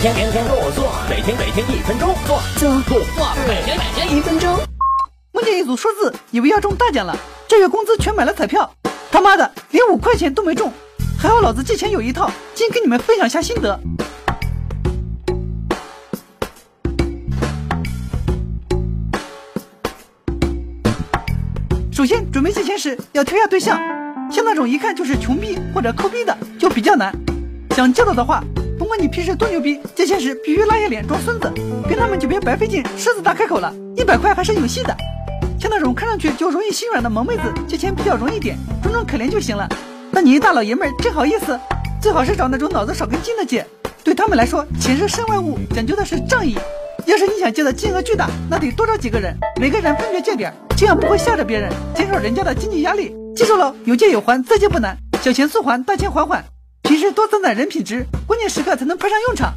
天天天跟我做，每天每天一分钟做做做做，每天每天一分钟。梦见一组数字，以为要中大奖了，这月工资全买了彩票，他妈的连五块钱都没中，还好老子借钱有一套，今跟你们分享下心得。首先准备借钱时要挑下对象，像那种一看就是穷逼或者抠逼的就比较难。想借到的话，管你平时多牛逼，借钱时必须拉下脸装孙子，跟他们就别白费劲狮子大开口了，一百块还是有戏的。像那种看上去就容易心软的萌妹子，借钱比较容易点，装装可怜就行了。那你一大老爷们儿真好意思，最好是找那种脑子少根筋的借，对他们来说钱是身外物，讲究的是仗义。要是你想借的金额巨大，那得多找几个人，每个人分别借点，这样不会吓着别人，减少人家的经济压力。记住了，有借有还，再借不难，小钱速还，大钱缓缓。是多增攒人品值，关键时刻才能派上用场。